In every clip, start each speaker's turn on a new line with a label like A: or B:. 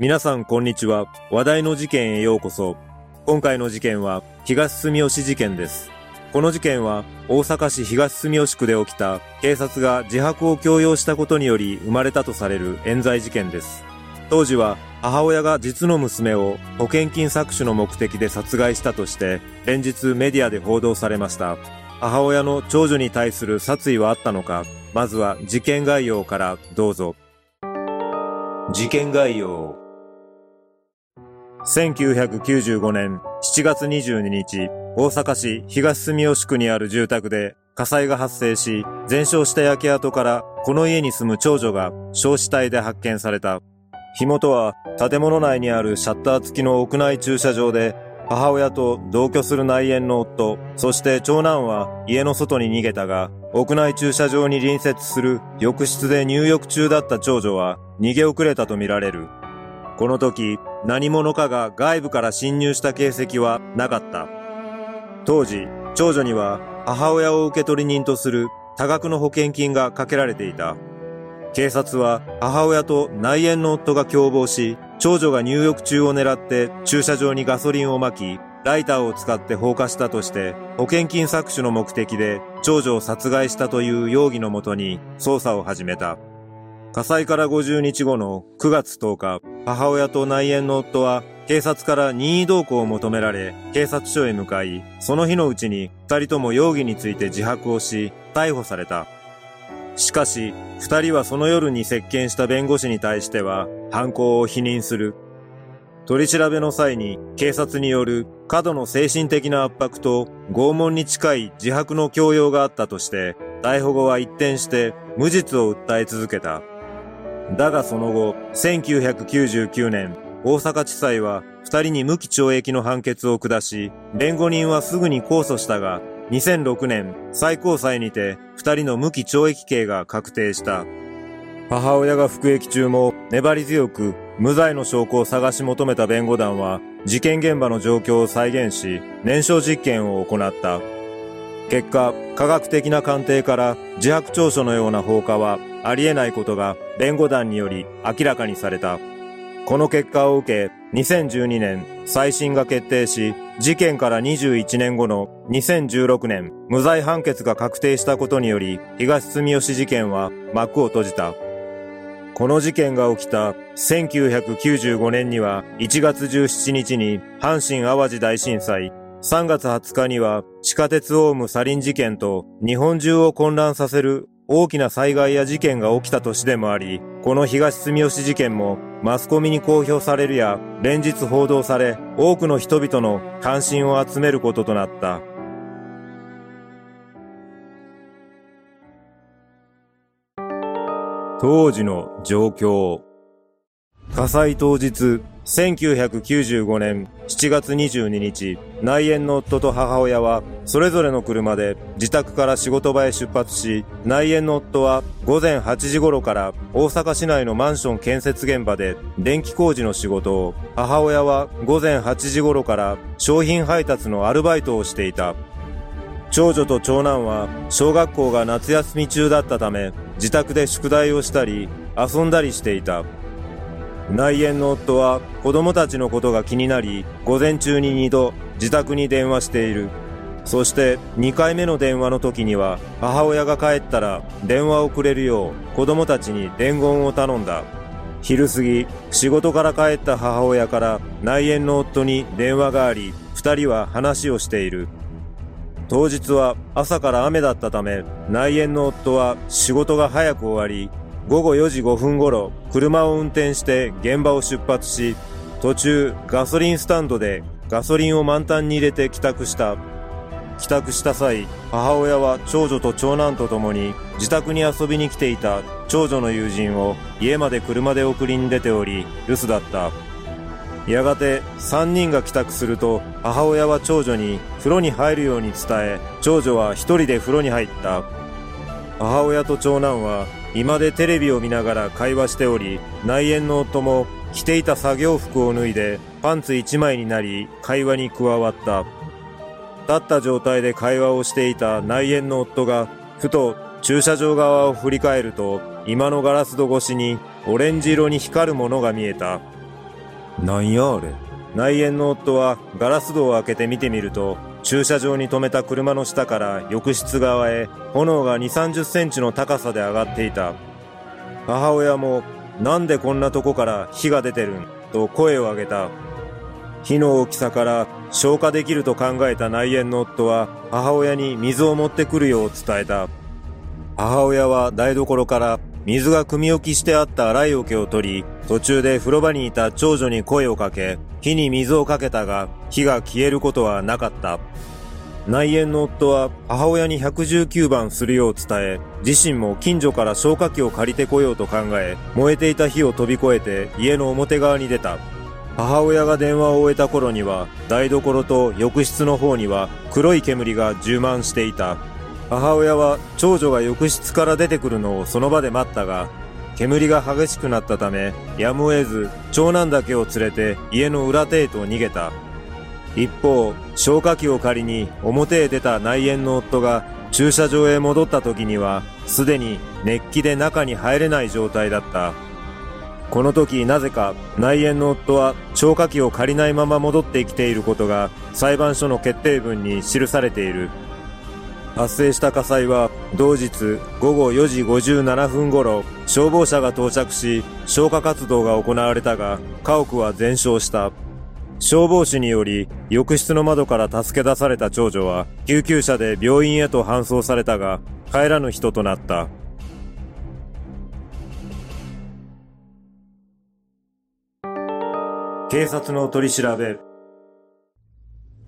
A: 皆さんこんにちは。話題の事件へようこそ。今回の事件は東住吉事件です。この事件は大阪市東住吉区で起きた警察が自白を強要したことにより生まれたとされる冤罪事件です。当時は母親が実の娘を保険金搾取の目的で殺害したとして連日メディアで報道されました。母親の長女に対する殺意はあったのかまずは事件概要からどうぞ。事件概要1995年7月22日、大阪市東住吉区にある住宅で火災が発生し、全焼した焼け跡からこの家に住む長女が焼死体で発見された。火元は建物内にあるシャッター付きの屋内駐車場で、母親と同居する内縁の夫、そして長男は家の外に逃げたが、屋内駐車場に隣接する浴室で入浴中だった長女は逃げ遅れたとみられる。この時、何者かが外部から侵入した形跡はなかった。当時、長女には母親を受取人とする多額の保険金がかけられていた。警察は母親と内縁の夫が共謀し、長女が入浴中を狙って駐車場にガソリンをまき、ライターを使って放火したとして、保険金搾取の目的で長女を殺害したという容疑のもとに捜査を始めた。火災から50日後の9月10日、母親と内縁の夫は警察から任意同行を求められ、警察署へ向かい、その日のうちに二人とも容疑について自白をし、逮捕された。しかし、二人はその夜に接見した弁護士に対しては、犯行を否認する。取り調べの際に警察による過度の精神的な圧迫と拷問に近い自白の強要があったとして、逮捕後は一転して無実を訴え続けた。だがその後、1999年、大阪地裁は二人に無期懲役の判決を下し、弁護人はすぐに控訴したが、2006年、最高裁にて二人の無期懲役刑が確定した。母親が服役中も粘り強く無罪の証拠を探し求めた弁護団は事件現場の状況を再現し燃焼実験を行った。結果、科学的な鑑定から自白調書のような放火はありえないことが弁護団により明らかにされた。この結果を受け、2012年、再審が決定し、事件から21年後の2016年、無罪判決が確定したことにより、東住吉事件は幕を閉じた。この事件が起きた1995年には1月17日に阪神淡路大震災、3月20日には地下鉄オウムサリン事件と日本中を混乱させる大きな災害や事件が起きた年でもあり、この東住吉事件もマスコミに公表されるや連日報道され、多くの人々の関心を集めることとなった。当時の状況火災当日、1995年7月22日、内縁の夫と母親は、それぞれの車で自宅から仕事場へ出発し、内縁の夫は午前8時頃から大阪市内のマンション建設現場で電気工事の仕事を、母親は午前8時頃から商品配達のアルバイトをしていた。長女と長男は小学校が夏休み中だったため、自宅で宿題をしたり、遊んだりしていた。内縁の夫は子供たちのことが気になり、午前中に2度自宅に電話している。そして2回目の電話の時には母親が帰ったら電話をくれるよう子供たちに伝言を頼んだ。昼過ぎ、仕事から帰った母親から内縁の夫に電話があり、二人は話をしている。当日は朝から雨だったため、内縁の夫は仕事が早く終わり、午後4時5分頃、車を運転して現場を出発し、途中ガソリンスタンドでガソリンを満タンに入れて帰宅した。帰宅した際、母親は長女と長男と共に自宅に遊びに来ていた長女の友人を家まで車で送りに出ており、留守だった。やがて3人が帰宅すると母親は長女に風呂に入るように伝え、長女は一人で風呂に入った。母親と長男は居間でテレビを見ながら会話しており、内縁の夫も着ていた作業服を脱いでパンツ一枚になり会話に加わった。立った状態で会話をしていた内縁の夫がふと駐車場側を振り返ると今のガラス戸越しにオレンジ色に光るものが見えた。なんやあれ？内縁の夫はガラス戸を開けて見てみると、駐車場に止めた車の下から浴室側へ炎が2、30センチの高さで上がっていた。母親も、なんでこんなとこから火が出てるんと声を上げた。火の大きさから消火できると考えた内縁の夫は母親に水を持ってくるよう伝えた。母親は台所から水が組み置きしてあった洗い桶を取り、途中で風呂場にいた長女に声をかけ、火に水をかけたが、火が消えることはなかった。内縁の夫は母親に119番するよう伝え、自身も近所から消火器を借りてこようと考え、燃えていた火を飛び越えて家の表側に出た。母親が電話を終えた頃には、台所と浴室の方には黒い煙が充満していた。母親は長女が浴室から出てくるのをその場で待ったが、煙が激しくなったため、やむを得ず、長男だけを連れて家の裏手へと逃げた。一方、消火器を借りに表へ出た内縁の夫が駐車場へ戻った時には、すでに熱気で中に入れない状態だった。この時なぜか内縁の夫は消火器を借りないまま戻ってきていることが裁判所の決定文に記されている。発生した火災は同日午後4時57分頃消防車が到着し消火活動が行われたが家屋は全焼した。消防士により浴室の窓から助け出された長女は救急車で病院へと搬送されたが帰らぬ人となった。警察の取り調べ。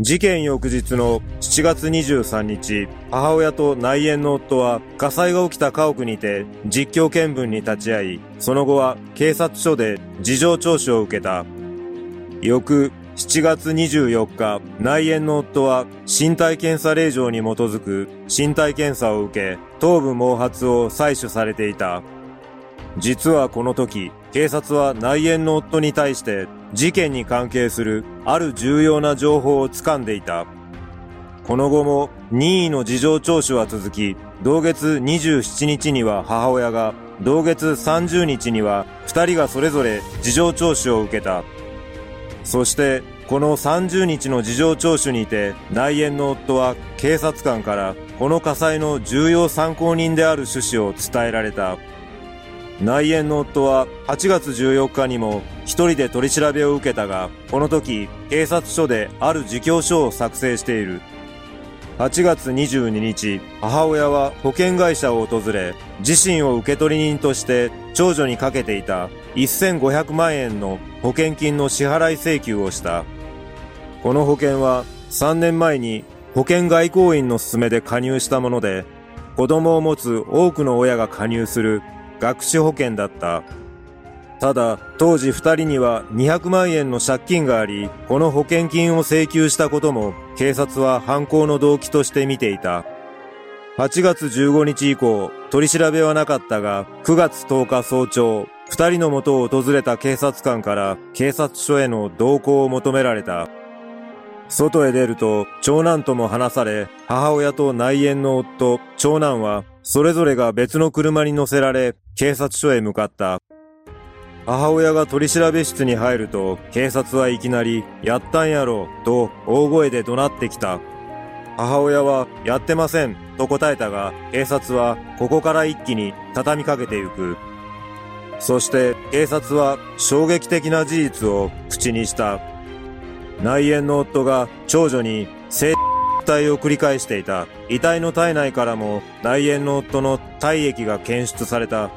A: 事件翌日の7月23日、母親と内縁の夫は火災が起きた家屋にて実況見分に立ち会い、その後は警察署で事情聴取を受けた。翌7月24日、内縁の夫は身体検査令状に基づく身体検査を受け、頭部毛髪を採取されていた。実はこの時、警察は内縁の夫に対して事件に関係するある重要な情報を掴んでいた。この後も任意の事情聴取は続き、同月27日には母親が、同月30日には二人がそれぞれ事情聴取を受けた。そして、この30日の事情聴取にて、内縁の夫は警察官からこの火災の重要参考人である趣旨を伝えられた。内縁の夫は8月14日にも一人で取り調べを受けたが、この時警察署である自供書を作成している。8月22日、母親は保険会社を訪れ、自身を受取人として長女にかけていた1500万円の保険金の支払い請求をした。この保険は3年前に保険外交員の勧めで加入したもので、子供を持つ多くの親が加入する学資保険だった。ただ、当時二人には200万円の借金があり、この保険金を請求したことも警察は犯行の動機として見ていた。8月15日以降、取り調べはなかったが、9月10日早朝、二人の元を訪れた警察官から警察署への同行を求められた。外へ出ると、長男とも話され、母親と内縁の夫、長男は、それぞれが別の車に乗せられ、警察署へ向かった。母親が取り調べ室に入ると、警察はいきなり、やったんやろ、と大声で怒鳴ってきた。母親は、やってません、と答えたが、警察は、ここから一気に畳みかけてゆく。そして、警察は、衝撃的な事実を口にした。内縁の夫が長女に性体を繰り返していた。遺体の体内からも内縁の夫の体液が検出された。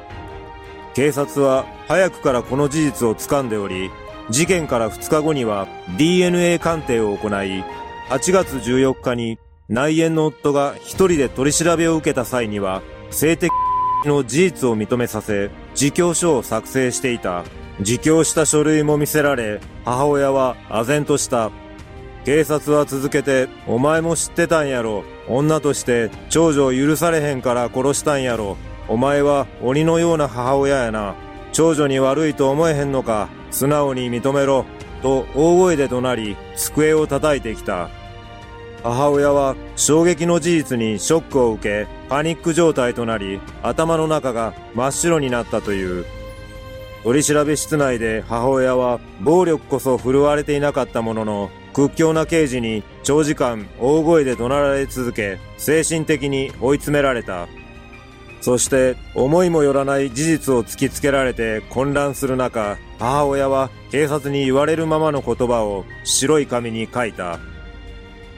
A: 警察は早くからこの事実を掴んでおり、事件から2日後には DNA 鑑定を行い、8月14日に内縁の夫が一人で取り調べを受けた際には、性的の事実を認めさせ、自供書を作成していた。自供した書類も見せられ、母親は唖然とした。警察は続けて、お前も知ってたんやろ。女として長女を許されへんから殺したんやろ。お前は鬼のような母親やな。長女に悪いと思えへんのか。素直に認めろ。と大声で怒鳴り、机を叩いてきた。母親は衝撃の事実にショックを受け、パニック状態となり、頭の中が真っ白になったという。取り調べ室内で母親は暴力こそ振るわれていなかったものの、屈強な刑事に長時間大声で怒鳴られ続け、精神的に追い詰められた。そして思いもよらない事実を突きつけられて混乱する中、母親は警察に言われるままの言葉を白い紙に書いた。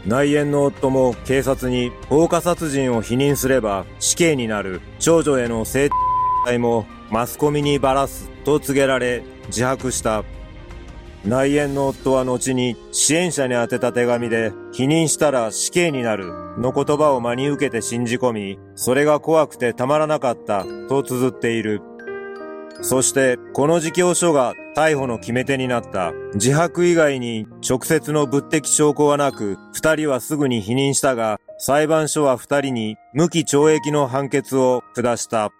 A: 内縁の夫も警察に放火殺人を否認すれば死刑になる長女への性体もマスコミにばらすと告げられ自白した。内縁の夫は後に支援者に宛てた手紙で否認したら死刑になるの言葉を真に受けて信じ込み、それが怖くてたまらなかったと綴っている。そして、この自供書が逮捕の決め手になった。自白以外に直接の物的証拠はなく、二人はすぐに否認したが、裁判所は二人に無期懲役の判決を下した。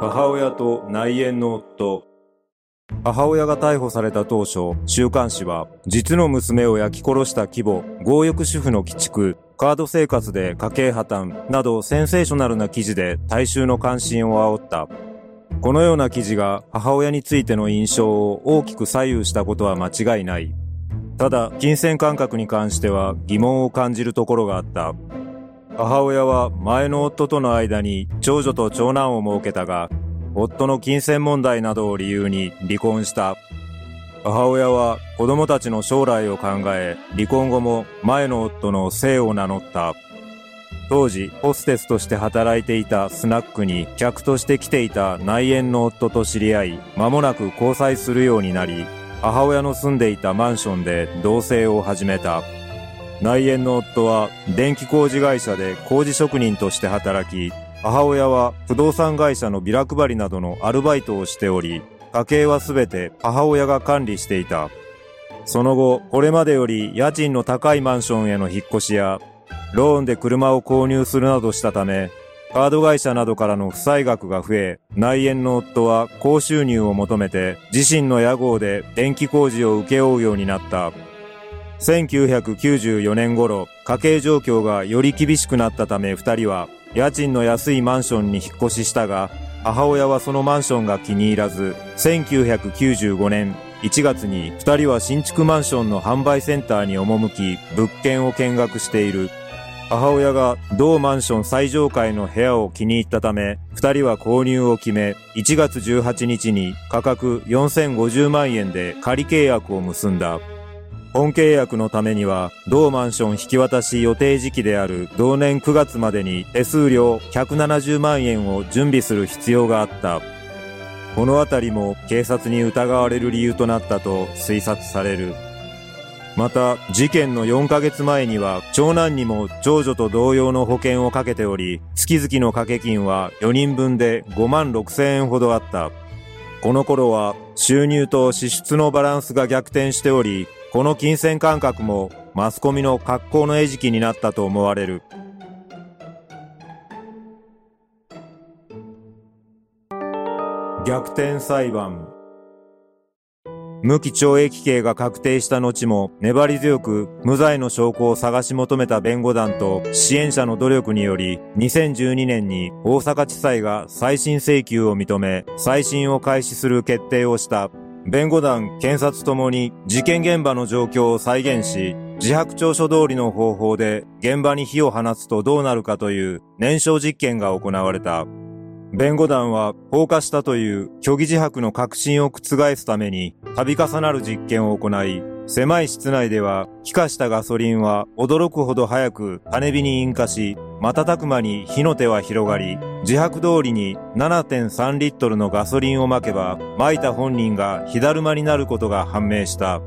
A: 母親と内縁の夫。母親が逮捕された当初、週刊誌は、実の娘を焼き殺した規模、強欲主婦の鬼畜、カード生活で家計破綻などセンセーショナルな記事で大衆の関心を煽った。このような記事が母親についての印象を大きく左右したことは間違いない。ただ、金銭感覚に関しては疑問を感じるところがあった。母親は前の夫との間に長女と長男を設けたが、夫の金銭問題などを理由に離婚した。母親は子供たちの将来を考え、離婚後も前の夫の姓を名乗った。当時、ホステスとして働いていたスナックに客として来ていた内縁の夫と知り合い、間もなく交際するようになり、母親の住んでいたマンションで同棲を始めた。内縁の夫は電気工事会社で工事職人として働き、母親は不動産会社のビラ配りなどのアルバイトをしており、家計はすべて母親が管理していた。その後、これまでより家賃の高いマンションへの引っ越しや、ローンで車を購入するなどしたため、カード会社などからの負債額が増え、内縁の夫は高収入を求めて自身の屋号で電気工事を請け負うようになった。1994年頃、家計状況がより厳しくなったため二人は、家賃の安いマンションに引っ越ししたが、母親はそのマンションが気に入らず、1995年1月に二人は新築マンションの販売センターに赴き、物件を見学している。母親が同マンション最上階の部屋を気に入ったため、二人は購入を決め、1月18日に価格4050万円で仮契約を結んだ。本契約のためには、同マンション引き渡し予定時期である同年9月までに手数料170万円を準備する必要があった。このあたりも警察に疑われる理由となったと推察される。また、事件の4ヶ月前には、長男にも長女と同様の保険をかけており、月々の掛け金は4人分で5万6千円ほどあった。この頃は収入と支出のバランスが逆転しており、この金銭感覚もマスコミの格好の餌食になったと思われる。逆転裁判無期懲役刑が確定した後も粘り強く無罪の証拠を探し求めた弁護団と支援者の努力により2012年に大阪地裁が再審請求を認め再審を開始する決定をした弁護団、検察ともに事件現場の状況を再現し、自白調書通りの方法で現場に火を放つとどうなるかという燃焼実験が行われた。弁護団は放火したという虚偽自白の確信を覆すために度重なる実験を行い、狭い室内では気化したガソリンは驚くほど早く種火に引火し、瞬く間に火の手は広がり、自白通りに7.3リットルのガソリンをまけば、撒いた本人が火だるまになることが判明した。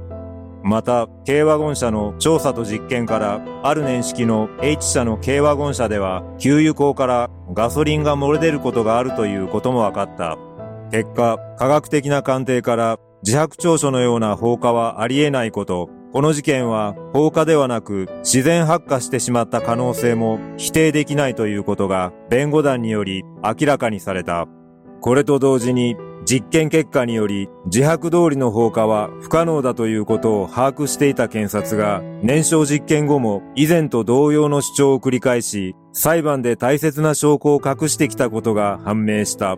A: また、軽ワゴン車の調査と実験から、ある年式の H 社の軽ワゴン車では、給油口からガソリンが漏れ出ることがあるということも分かった。結果、科学的な鑑定から自白調書のような放火はありえないこと、この事件は放火ではなく自然発火してしまった可能性も否定できないということが弁護団により明らかにされた。これと同時に実験結果により自白通りの放火は不可能だということを把握していた検察が燃焼実験後も以前と同様の主張を繰り返し裁判で大切な証拠を隠してきたことが判明した。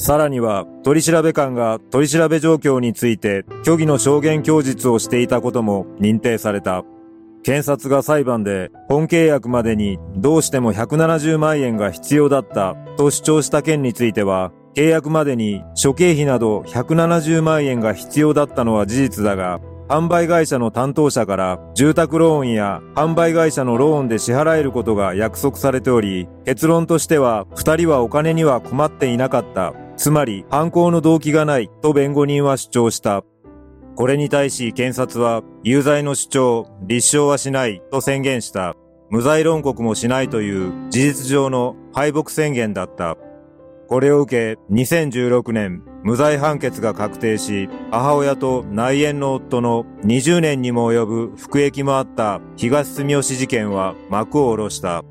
A: さらには、取調官が取り調べ状況について虚偽の証言供述をしていたことも認定された。検察が裁判で本契約までにどうしても170万円が必要だったと主張した件については、契約までに諸経費など170万円が必要だったのは事実だが、販売会社の担当者から住宅ローンや販売会社のローンで支払えることが約束されており、結論としては二人はお金には困っていなかったつまり犯行の動機がないと弁護人は主張した。これに対し検察は有罪の主張、立証はしないと宣言した。無罪論告もしないという事実上の敗北宣言だった。これを受け2016年無罪判決が確定し、母親と内縁の夫の20年にも及ぶ服役もあった東住吉事件は幕を下ろした。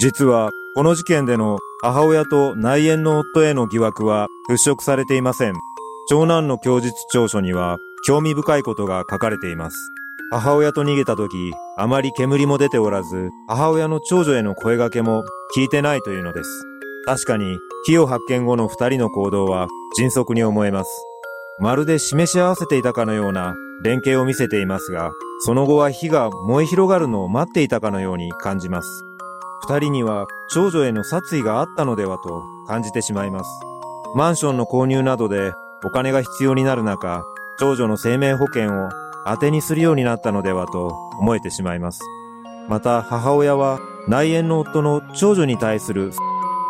A: 実は、この事件での母親と内縁の夫への疑惑は払拭されていません。長男の供述調書には興味深いことが書かれています。母親と逃げた時、あまり煙も出ておらず、母親の長女への声掛けも聞いてないというのです。確かに、火を発見後の二人の行動は迅速に思えます。まるで示し合わせていたかのような連携を見せていますが、その後は火が燃え広がるのを待っていたかのように感じます。二人には長女への殺意があったのではと感じてしまいます。マンションの購入などでお金が必要になる中、長女の生命保険を当てにするようになったのではと思えてしまいます。また母親は内縁の夫の長女に対する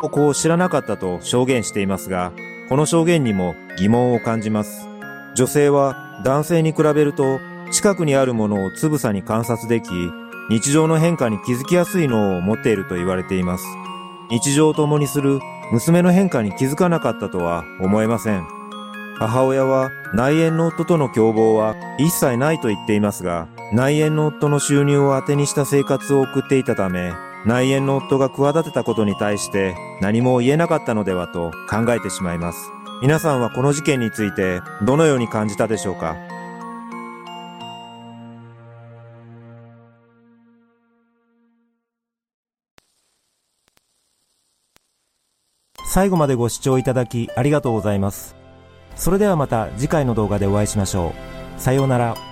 A: ここを知らなかったと証言していますが、この証言にも疑問を感じます。女性は男性に比べると近くにあるものをつぶさに観察でき、日常の変化に気づきやすい脳を持っていると言われています。日常を共にする娘の変化に気づかなかったとは思えません。母親は内縁の夫との共謀は一切ないと言っていますが、内縁の夫の収入を当てにした生活を送っていたため、内縁の夫が企てたことに対して何も言えなかったのではと考えてしまいます。皆さんはこの事件についてどのように感じたでしょうか？
B: 最後までご視聴いただきありがとうございます。それではまた次回の動画でお会いしましょう。さようなら。